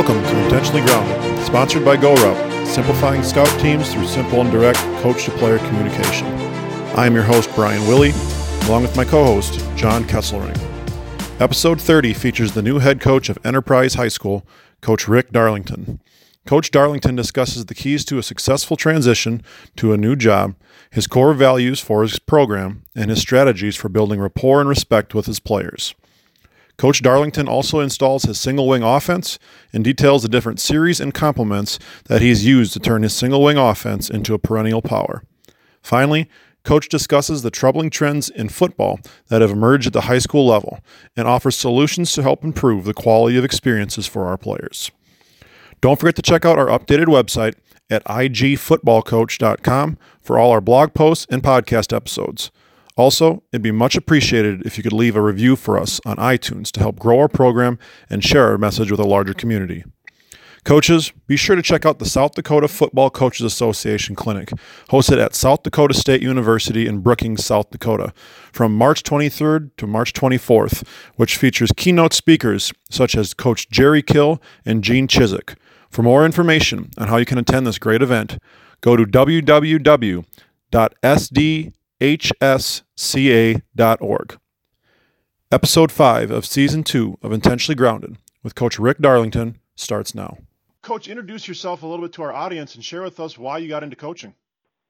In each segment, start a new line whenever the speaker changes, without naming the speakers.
Welcome to Intentionally Grounded, sponsored by GoRout, simplifying scout teams through simple and direct coach to player communication. I am your host, Brian Willey, along with my co host, John Kesselring. Episode 30 features the new head coach of Enterprise High School, Coach Rick Darlington. Coach Darlington discusses the keys to a successful transition to a new job, his core values for his program, and his strategies for building rapport and respect with his players. Coach Darlington also installs his single wing offense and details the different series and complements that he's used to turn his single wing offense into a perennial power. Finally, Coach discusses the troubling trends in football that have emerged at the high school level and offers solutions to help improve the quality of experiences for our players. Don't forget to check out our updated website at igfootballcoach.com for all our blog posts and podcast episodes. Also, it'd be much appreciated if you could leave a review for us on iTunes to help grow our program and share our message with a larger community. Coaches, be sure to check out the South Dakota Football Coaches Association Clinic, hosted at South Dakota State University in Brookings, South Dakota, from March 23rd to March 24th, which features keynote speakers such as Coach Jerry Kill and Gene Chizik. For more information on how you can attend this great event, go to www.sd hsca.org. Episode 5 of Season 2 of Intentionally Grounded with Coach Rick Darlington starts now. Coach, introduce yourself a little bit to our audience and share with us why you got into coaching.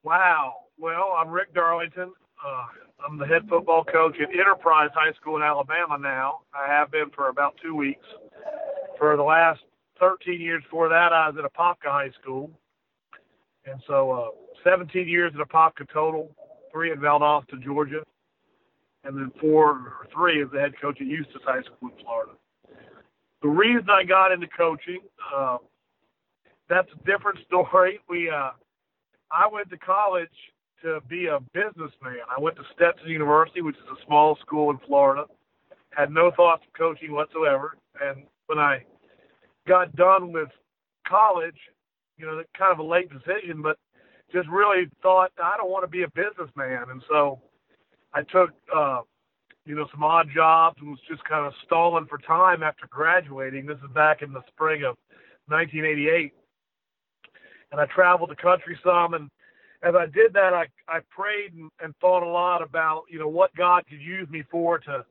Wow. Well, I'm Rick Darlington. Uh, I'm the head football coach at Enterprise High School in Alabama now. I have been for about two weeks. For the last 13 years before that, I was at Apopka High School. And so uh, 17 years at Apopka total three at Valdosta, Georgia, and then four or three as the head coach at Eustis High School in Florida. The reason I got into coaching, uh, that's a different story. We, uh, I went to college to be a businessman. I went to Stetson University, which is a small school in Florida. Had no thoughts of coaching whatsoever. And when I got done with college, you know, kind of a late decision, but just really thought I don't want to be a businessman, and so I took uh, you know some odd jobs and was just kind of stalling for time after graduating. This is back in the spring of 1988, and I traveled the country some. And as I did that, I I prayed and, and thought a lot about you know what God could use me for to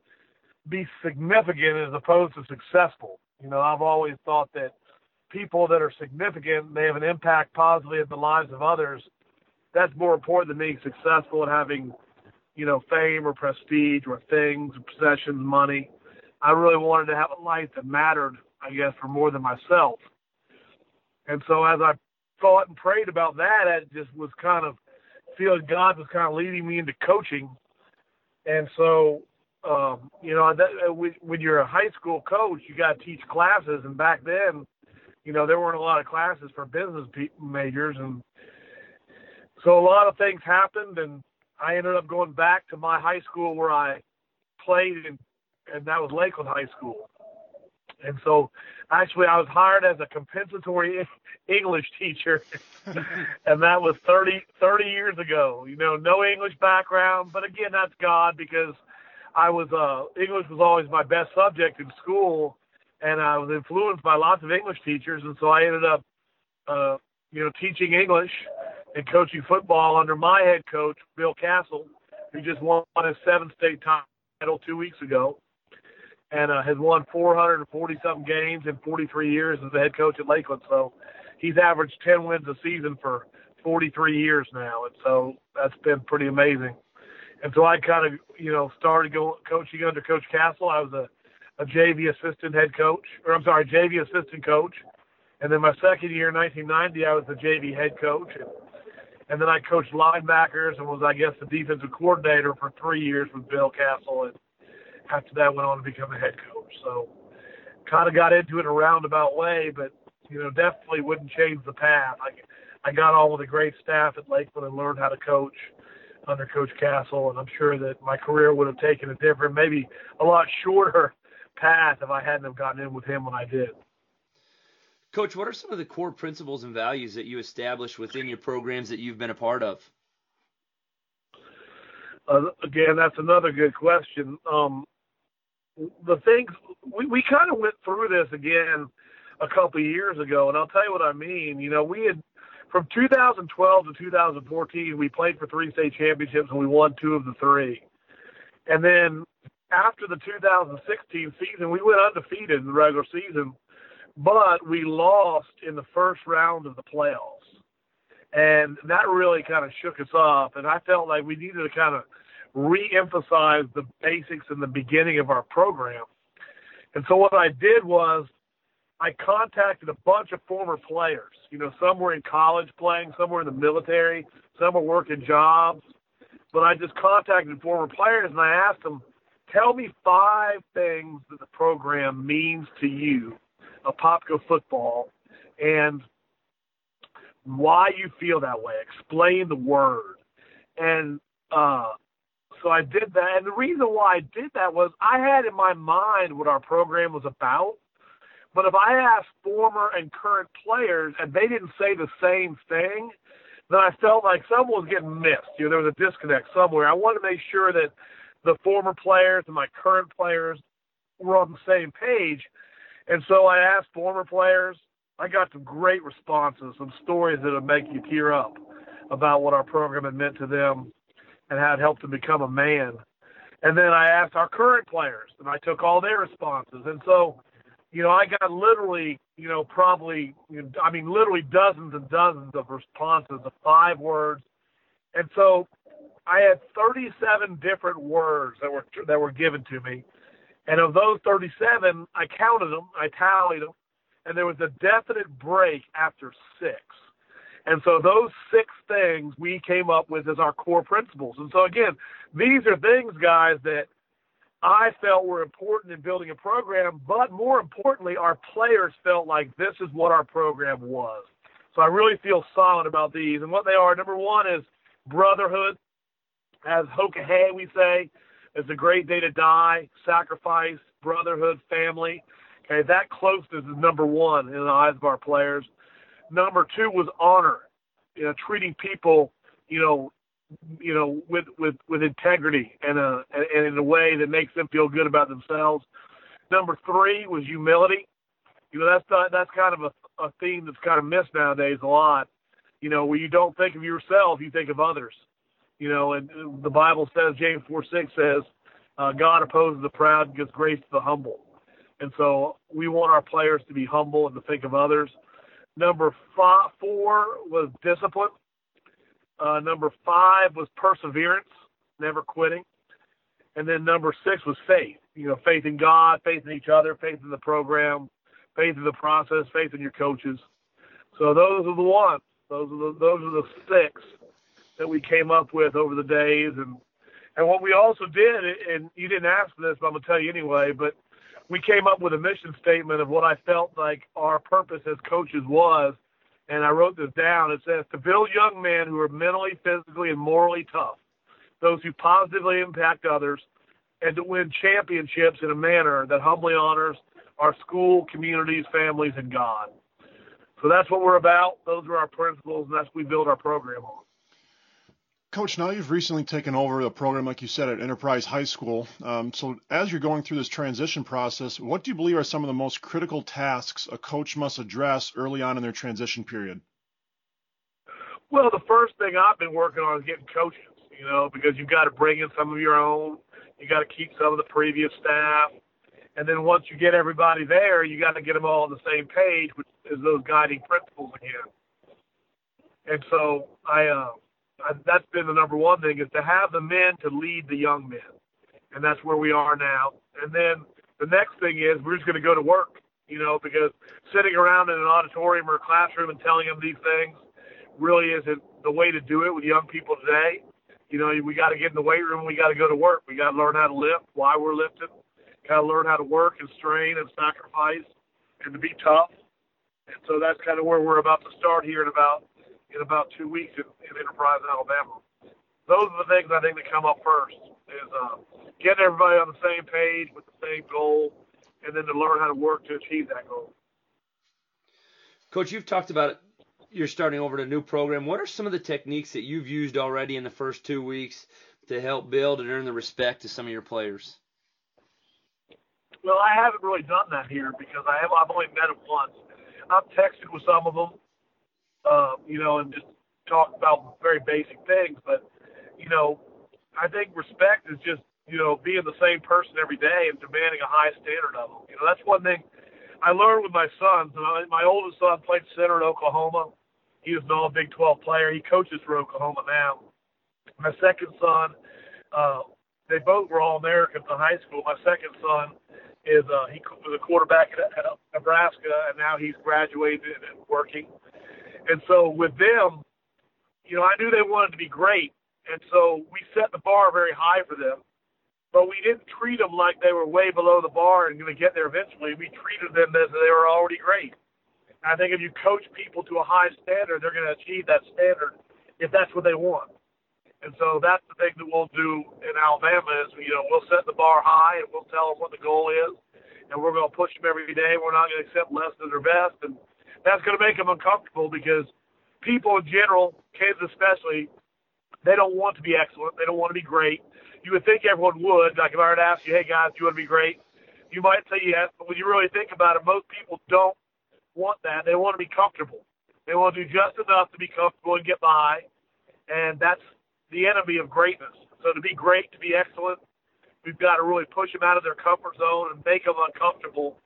be significant as opposed to successful. You know, I've always thought that people that are significant, they have an impact positively in the lives of others. That's more important than being successful and having, you know, fame or prestige or things, possessions, money. I really wanted to have a life that mattered, I guess, for more than myself. And so as I thought and prayed about that, it just was kind of feeling God was kind of leading me into coaching. And so, um, you know, that, when you're a high school coach, you got to teach classes. And back then, you know, there weren't a lot of classes for business majors, and so a lot of things happened, and I ended up going back to my high school where I played, and and that was Lakeland High School. And so, actually, I was hired as a compensatory English teacher, and that was 30, 30 years ago. You know, no English background, but again, that's God because I was uh, English was always my best subject in school, and I was influenced by lots of English teachers, and so I ended up, uh, you know, teaching English and coaching football under my head coach Bill Castle, who just won his seventh state title two weeks ago, and uh, has won 440 something games in 43 years as the head coach at Lakeland. So he's averaged 10 wins a season for 43 years now, and so that's been pretty amazing. And so I kind of, you know, started going coaching under Coach Castle. I was a a JV assistant head coach, or I'm sorry, JV assistant coach. And then my second year, 1990, I was the JV head coach. And, and then I coached linebackers and was, I guess, the defensive coordinator for three years with Bill Castle. And after that, went on to become a head coach. So kind of got into it in a roundabout way, but, you know, definitely wouldn't change the path. I, I got on with a great staff at Lakeland and learned how to coach under Coach Castle, and I'm sure that my career would have taken a different, maybe a lot shorter path if I hadn't have gotten in with him when I did.
Coach, what are some of the core principles and values that you established within your programs that you've been a part of?
Uh, again, that's another good question. Um, the things we, we kind of went through this again a couple years ago, and I'll tell you what I mean. You know, we had from 2012 to 2014, we played for three state championships and we won two of the three. And then after the 2016 season, we went undefeated in the regular season, but we lost in the first round of the playoffs. And that really kind of shook us up. And I felt like we needed to kind of re-emphasize the basics in the beginning of our program. And so what I did was I contacted a bunch of former players. You know, some were in college playing, some were in the military, some were working jobs. But I just contacted former players and I asked them, tell me five things that the program means to you, Apopka football, and why you feel that way. Explain the word. And uh, so I did that. And the reason why I did that was I had in my mind what our program was about. But if I asked former and current players and they didn't say the same thing, then I felt like someone was getting missed. You know, there was a disconnect somewhere. I wanted to make sure that the former players and my current players were on the same page. And so I asked former players. I got some great responses, some stories that would make you tear up about what our program had meant to them and how it helped them become a man. And then I asked our current players, and I took all their responses. And so, you know, I got literally, you know, probably, you know, I mean, literally dozens and dozens of responses of five words. And so I had 37 different words that were that were given to me, and of those 37, I counted them, I tallied them, and there was a definite break after six. And so those six things we came up with as our core principles. And so again, these are things, guys, that I felt were important in building a program, but more importantly, our players felt like this is what our program was. So I really feel solid about these. And what they are, number one is brotherhood. As Hokahe, we say, it's a great day to die, sacrifice, brotherhood, family. Okay, that closeness is number one in the eyes of our players. Number two was honor, you know, treating people, you know, you know, with with with integrity and uh, a and in a way that makes them feel good about themselves. Number three was humility. You know, that's not, that's kind of a, a theme that's kind of missed nowadays a lot. You know, where you don't think of yourself, you think of others. You know, and the Bible says, James 4 6 says, uh, God opposes the proud and gives grace to the humble. And so we want our players to be humble and to think of others. Number five, four was discipline. Uh, number five was perseverance, never quitting. And then number six was faith. You know, faith in God, faith in each other, faith in the program, faith in the process, faith in your coaches. So those are the ones. Those are the those are the six that we came up with over the days. And and what we also did and you didn't ask for this but I'm gonna tell you anyway but we came up with a mission statement of what I felt like our purpose as coaches was. And I wrote this down. It says to build young men who are mentally physically and morally tough those who positively impact others and to win championships in a manner that humbly honors our school communities families and God. So that's what we're about. Those are our principles and that's what we build our program on
Coach, now you've recently taken over the program, like you said, at Enterprise High School. Um, so, as you're going through this transition process, what do you believe are some of the most critical tasks a coach must address early on in their transition period?
Well, the first thing I've been working on is getting coaches, you know, because you've got to bring in some of your own, you got to keep some of the previous staff. And then once you get everybody there, you got to get them all on the same page, which is those guiding principles again. And so I, uh, that's been the number one thing is to have the men to lead the young men, and that's where we are now. And then the next thing is we're just going to go to work, you know, because sitting around in an auditorium or a classroom and telling them these things really isn't the way to do it with young people today. You know, we got to get in the weight room. We got to go to work. We got to learn how to lift, why we're lifting. Got to learn how to work and strain and sacrifice and to be tough. And so that's kind of where we're about to start here in about in about two weeks in, in Enterprise, Alabama. Those are the things I think that come up first is uh, getting everybody on the same page with the same goal, and then to learn how to work to achieve that goal.
Coach, you've talked about it. You're starting over to a new program. What are some of the techniques that you've used already in the first two weeks to help build and earn the respect of some of your players?
Well, I haven't really done that here because I have I've only met them once. I've texted with some of them, uh, you know, and just talk about very basic things. But you know, I think respect is just you know being the same person every day and demanding a high standard of them. You know, that's one thing I learned with my sons. My oldest son played center at Oklahoma. He was an All Big 12 player. He coaches for Oklahoma now. My second son, uh, they both were All Americans in high school. My second son is uh, he was a quarterback at, at Nebraska, and now he's graduated and working. And so with them, you know, I knew they wanted to be great, and so we set the bar very high for them. But we didn't treat them like they were way below the bar and going to get there eventually. We treated them as they were already great. I think if you coach people to a high standard, they're going to achieve that standard if that's what they want. And so that's the thing that we'll do in Alabama is, you know, we'll set the bar high and we'll tell them what the goal is. And we're going to push them every day. We're not going to accept less than their best. And that's going to make them uncomfortable because people in general, kids especially, they don't want to be excellent. They don't want to be great. You would think everyone would. Like if I were to ask you, hey guys, do you want to be great? You might say yes, but when you really think about it, most people don't want that. They want to be comfortable. They want to do just enough to be comfortable and get by. And that's the enemy of greatness. So to be great, to be excellent, we've got to really push them out of their comfort zone and make them uncomfortable.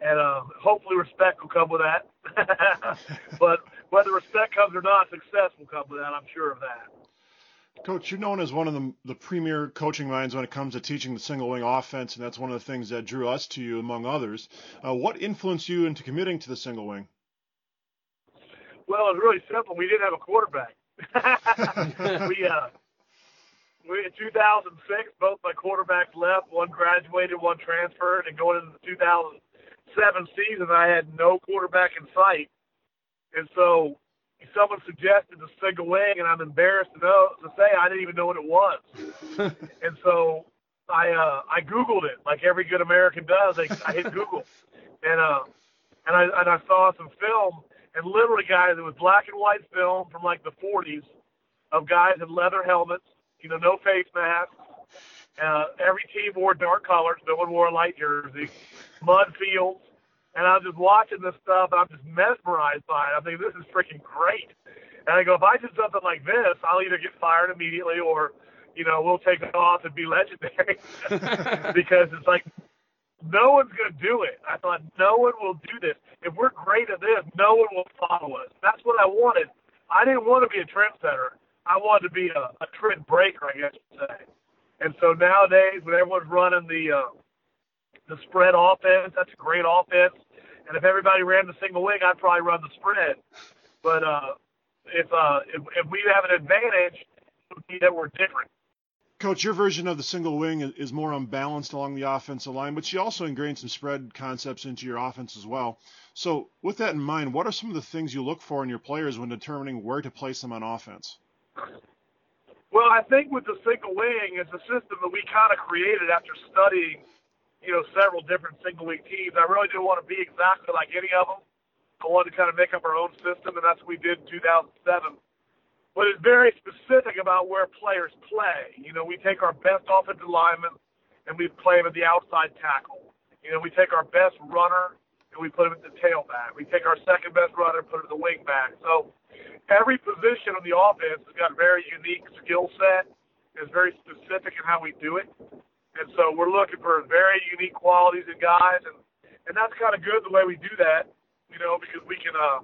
And uh, hopefully respect will come with that. but whether respect comes or not, success will come with that. I'm sure of that.
Coach, you're known as one of the, the, premier coaching minds when it comes to teaching the single wing offense, and that's one of the things that drew us to you, among others. Uh, what influenced you into committing to the single wing?
Well, it was really simple. We didn't have a quarterback. we, uh, we, in 2006, both my quarterbacks left. One graduated, one transferred, and going into 2000, seven seasons, I had no quarterback in sight. And so someone suggested the single wing, and I'm embarrassed to know to say I didn't even know what it was. and so I uh, I Googled it like every good American does. I, I hit Google, and uh, and I and I saw some film, and literally, guys, it was black and white film from like the 40s of guys in leather helmets, you know, no face masks, uh, every team wore dark colors. No one wore a light jersey. Mud fields. And I'm just watching this stuff, and I'm just mesmerized by it. I'm thinking, this is freaking great. And I go, if I did something like this, I'll either get fired immediately or, you know, we'll take it off and be legendary. because it's like, no one's going to do it. I thought, no one will do this. If we're great at this, no one will follow us. That's what I wanted. I didn't want to be a trendsetter. I wanted to be a, a trend breaker, I guess you'd say. And so nowadays, when everyone's running the uh, the spread offense. That's a great offense. And if everybody ran the single wing, I'd probably run the spread. But uh, if, uh, if if we have an advantage, it would be that we're different.
Coach, your version of the single wing is more unbalanced along the offensive line, but you also ingrained some spread concepts into your offense as well. So, with that in mind, what are some of the things you look for in your players when determining where to place them on offense?
Well, I think with the single wing, it's a system that we kind of created after studying you know, several different single wing teams. I really didn't want to be exactly like any of them. I wanted to kind of make up our own system, and that's what we did in 2007. But it's very specific about where players play. You know, we take our best offensive linemen and we play them at the outside tackle. You know, we take our best runner and we put him at the tailback. We take our second best runner and put him at the wing back. So every position on the offense has got a very unique skill set. It's very specific in how we do it. And so we're looking for very unique qualities in guys, and and that's kind of good the way we do that, you know, because we can uh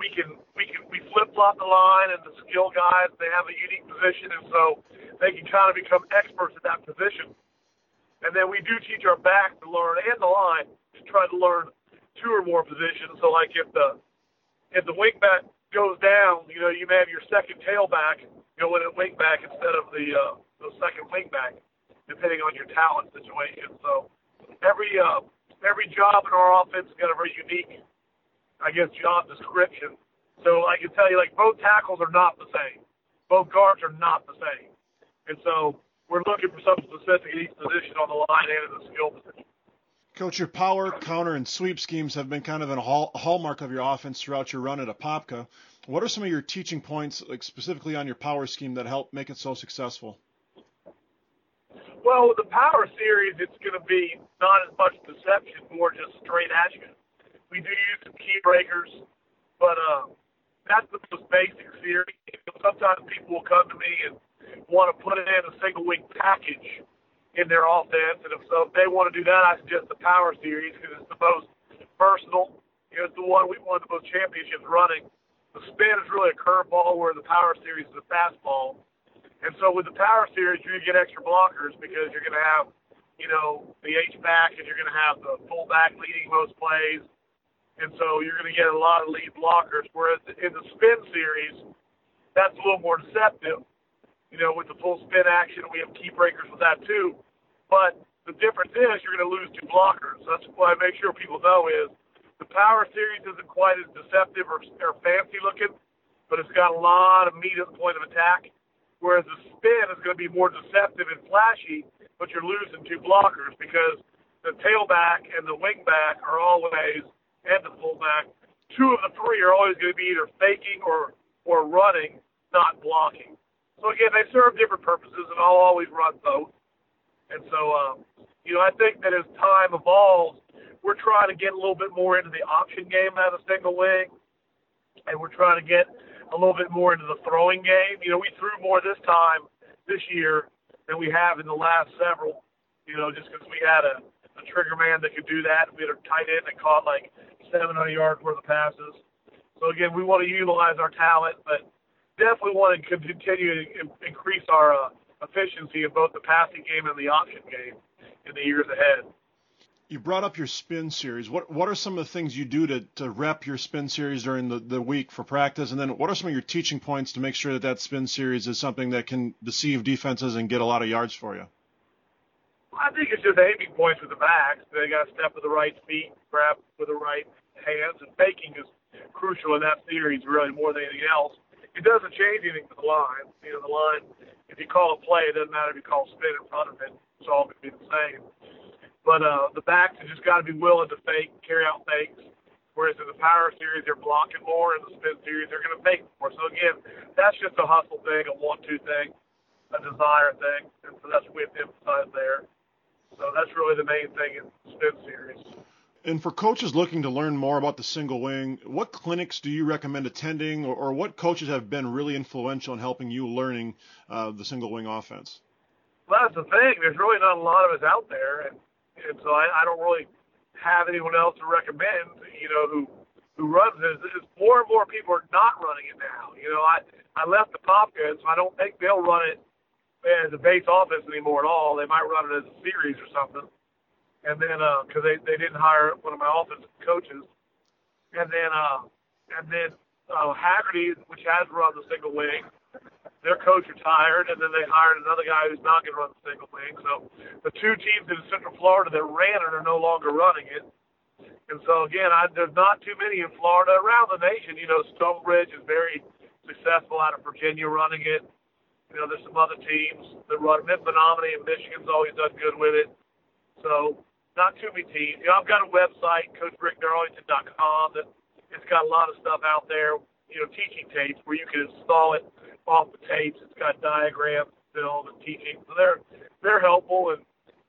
we can we can we flip flop the line and the skill guys they have a unique position, and so they can kind of become experts at that position. And then we do teach our back to learn and the line to try to learn two or more positions. So like if the if the wing back goes down, you know, you may have your second tailback go in at wing back instead of the uh, the second wing back depending on your talent situation. So every uh, every job in our offense has got a very unique, I guess, job description. So I can tell you, like both tackles are not the same, both guards are not the same, and so we're looking for something specific in each position on the line and in the skill position.
Coach, your power, counter, and sweep schemes have been kind of a hall- hallmark of your offense throughout your run at Apopka. What are some of your teaching points, like specifically on your power scheme, that help make it so successful?
Well, with the Power Series, it's going to be not as much deception, more just straight action. We do use some key breakers, but uh, that's the most basic series. Sometimes people will come to me and want to put it in a single wing package in their offense, and if so, if they want to do that, I suggest the Power Series because it's the most personal. You know, it's the one we won the most championships running. The spin is really a curveball, where the Power Series is a fastball and so with the Power Series, to get extra blockers because you're going to have, you know, the H back and you're going to have the fullback leading most plays. And so you're going to get a lot of lead blockers. Whereas in the spin series, that's a little more deceptive. You know, with the full spin action, we have key breakers with that too. But the difference is you're going to lose two blockers. That's what I make sure people know is the Power Series isn't quite as deceptive or, or fancy looking, but it's got a lot of meat at the point of attack whereas the spin is going to be more deceptive and flashy, but you're losing two blockers because the tailback and the wingback are always, and the fullback, two of the three are always going to be either faking or or running, not blocking. So again, they serve different purposes, and I'll always run both. And so, um, you know, I think that as time evolves, we're trying to get a little bit more into the option game out of single wing, and we're trying to get a little bit more into the throwing game. You know, we threw more this time this year than we have in the last several. You know, just because we had a, a trigger man that could do that. We had a tight end that caught like 700 yards worth of passes. So again, we want to utilize our talent, but definitely want to continue to increase our uh, efficiency in both the passing game and the option game in the years ahead
you brought up your spin series. What what are some of the things you do to, to rep your spin series during the, the week for practice? And then what are some of your teaching points to make sure that that spin series is something that can deceive defenses and get a lot of yards for you?
I think it's just aiming points with the backs. They got to step with the right feet, grab with the right hands, and faking is crucial in that series really more than anything else. It doesn't change anything for the line. You know, the line, if you call a play, it doesn't matter if you call spin in front of it. It's all going to be the same. But uh, the backs have just got to be willing to fake, carry out fakes. Whereas in the power series, they're blocking more. In the spin series, they're going to fake more. So again, that's just a hustle thing, a want-to thing, a desire thing, and so that's what we have to emphasize there. So that's really the main thing in spin series.
And for coaches looking to learn more about the single wing, what clinics do you recommend attending, or, or what coaches have been really influential in helping you learning uh, the single wing offense?
Well, that's the thing. There's really not a lot of us out there, and and so I, I don't really have anyone else to recommend. You know, who who runs this. It's more and more people are not running it now. You know, I I left Apopka, so I don't think they'll run it as a base offense anymore at all. They might run it as a series or something. And then, uh, because they they didn't hire one of my offensive coaches, and then uh, and then uh, Hagerty, which has run the single wing, their coach retired, and then they hired another guy who's not going to run the single wing. So the two teams in Central Florida that ran it are no longer running it. And so again, I, there's not too many in Florida around the nation. You know, Stonebridge is very successful out of Virginia running it. You know, there's some other teams that run. Mid Menominee in Michigan's always done good with it. So not too many teams. You know, I've got a website, CoachRickDarlington.com, that it's got a lot of stuff out there. You know, teaching tapes where you can install it off the tapes. It's got diagrams, film, and teaching. So they're they're helpful. And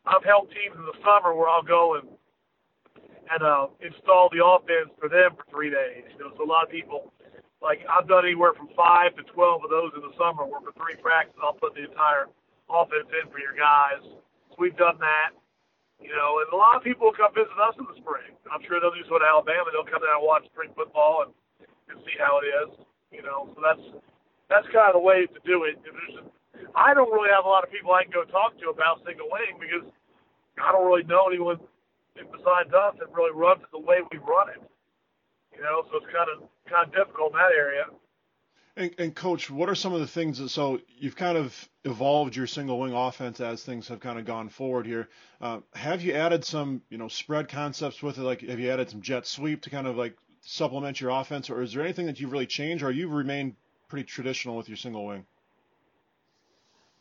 I've helped teams in the summer where I'll go and and uh, install the offense for them for three days. You know, so a lot of people like I've done anywhere from five to twelve of those in the summer where for three practices I'll put the entire offense in for your guys. So we've done that. You know, and a lot of people will come visit us in the spring. I'm sure they'll do so in Alabama. They'll come down and watch spring football and, and see how it is. You know, so that's that's kind of the way to do it. There's, I don't really have a lot of people I can go talk to about single wing because I don't really know anyone besides us that really runs it the way we run it. You know, so it's kind of kind of difficult in that area.
And, and, coach, what are some of the things that so you've kind of evolved your single wing offense as things have kind of gone forward here? Uh, have you added some you know spread concepts with it? Like have you added some jet sweep to kind of like supplement your offense, or is there anything that you've really changed, or you've remained pretty traditional with your single wing?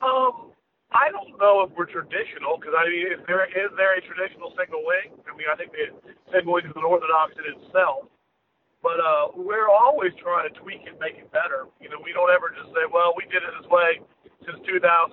Um, I don't know if we're traditional because I mean, is there is there a traditional single wing? I mean, I think the single wing is an orthodox in itself, but uh, we're always trying to tweak it, make it better. You know, we don't ever just say, well, we did it this way, since 2011.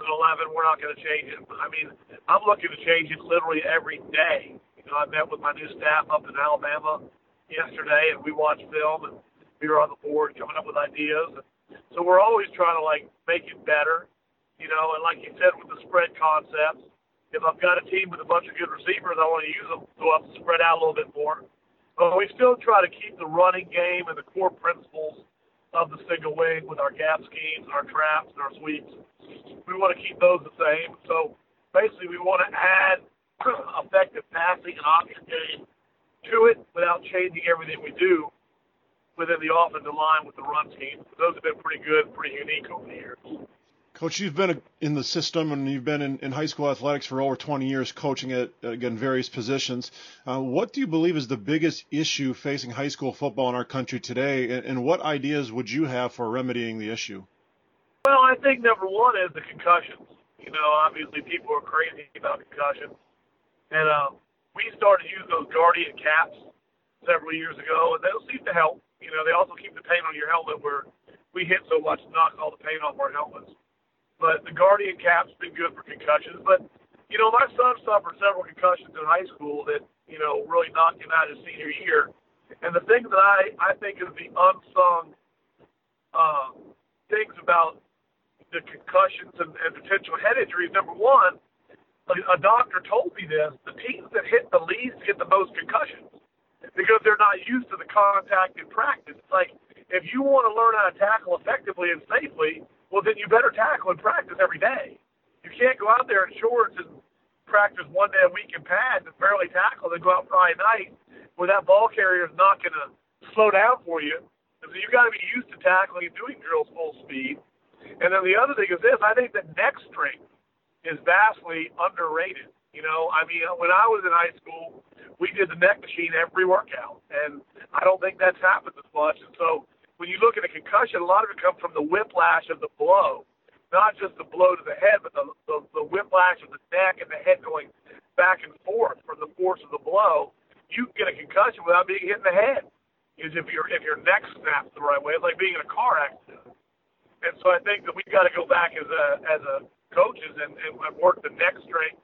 We're not going to change it. I mean, I'm looking to change it literally every day. You know, I met with my new staff up in Alabama yesterday, and we watched film, and we were on the board coming up with ideas. And so we're always trying to like make it better, you know. And like you said with the spread concepts, if I've got a team with a bunch of good receivers, I want to use them, go up, spread out a little bit more. But we still try to keep the running game and the core principles of the single wing with our gap schemes, our traps, and our sweeps. We want to keep those the same. So basically, we want to add effective passing and option game to it without changing everything we do within the offensive line with the run scheme. Those have been pretty good, pretty unique over the years.
Coach, you've been in the system and you've been in, in high school athletics for over 20 years, coaching at again various positions. Uh, what do you believe is the biggest issue facing high school football in our country today, and, and, what ideas would you have for remedying the issue?
Well, I think number one is the concussions. You know, obviously people are crazy about concussions, and uh, we started using those Guardian caps several years ago, and those seem to help. You know, they also keep the paint on your helmet where we hit so much, knock all the paint off our helmets. But the Guardian cap's been good for concussions. But, you know, my son suffered several concussions in high school that, you know, really knocked him out his senior year. And the thing that I, I think is the unsung uh, things about the concussions and, and potential head injuries, number one, a doctor told me this, the teams that hit the least get the most concussions because they're not used to the contact in practice. It's like if you want to learn how to tackle effectively and safely, well, then you better tackle and practice every day. You can't go out there in shorts and practice one day a week in pads and barely tackle, then go out Friday night where that ball carrier is not going to slow down for you. And so you've got to be used to tackling and doing drills full speed. And then the other thing is this: I think that neck strength is vastly underrated. You know, I mean, when I was in high school, we did the neck machine every workout, and I don't think that's happened as much. And so when you look at a concussion, a lot of it comes from the whiplash of the blow, not just the blow to the head, but the, the, the whiplash of the neck and the head going back and forth from the force of the blow. You can get a concussion without being hit in the head. Is if your if your neck snaps the right way, it's like being in a car accident. And so I think that we've got to go back as a as a coaches and, and work the neck strength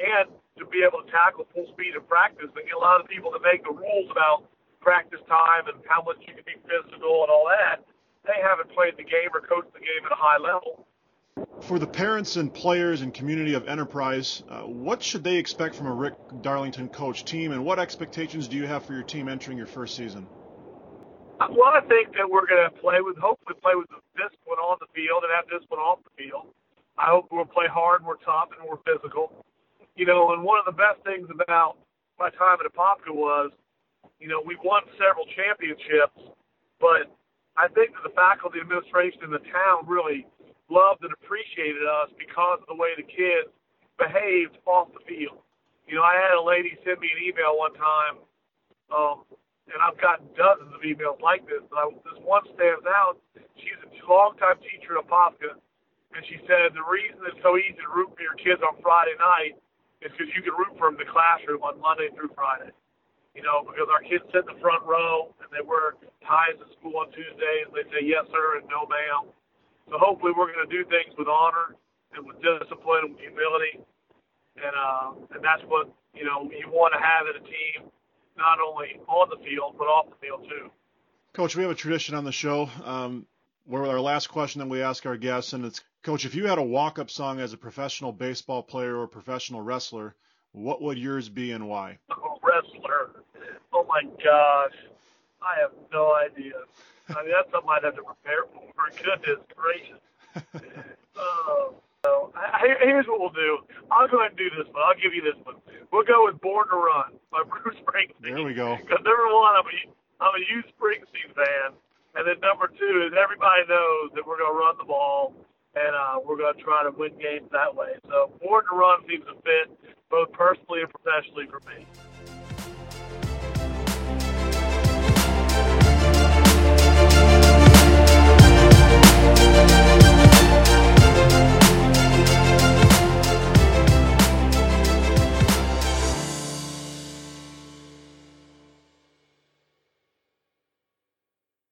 and to be able to tackle full speed in practice. And get a lot of people that make the rules about practice time and how much you can be physical and all that, they haven't played the game or coached the game at a high level.
For the parents and players and community of Enterprise, uh, what should they expect from a Rick Darlington coach team, and what expectations do you have for your team entering your first season?
Uh, well, I think that we're going to play with, hopefully, play with discipline on the field and have discipline off the field. I hope we'll play hard, we're tough, and we're physical. You know, and one of the best things about my time at Apopka was you know, we won several championships, but I think that the faculty administration in the town really loved and appreciated us because of the way the kids behaved off the field. You know, I had a lady send me an email one time, um, and I've gotten dozens of emails like this. But I, this one stands out. She's a longtime teacher at Apopka, and she said the reason it's so easy to root for your kids on Friday night is because you can root for them in the classroom on Monday through Friday you know, because our kids sit in the front row and they wear ties to school on Tuesdays. They say yes, sir, and no, ma'am. So hopefully we're going to do things with honor and with discipline and with humility. And, uh, and that's what, you know, you want to have in a team, not only on the field, but off the field too.
Coach, we have a tradition on the show um, where our last question that we ask our guests, and it's, Coach, if you had a walk-up song as a professional baseball player or professional wrestler, what would yours be and why?
A wrestler. Oh my gosh, I have no idea. I mean, that's something I'd have to prepare for. Goodness gracious. Uh, so I, here's what we'll do. I'll go ahead and do this one. I'll give you this one. We'll go with "Born to Run" by Bruce Springsteen.
There we go.
Because number one, I'm a I'm a huge Springsteen fan, and then number two is everybody knows that we're gonna run the ball and uh, we're going to try to win games that way. So, Born to Run seems to fit both personally and professionally for me.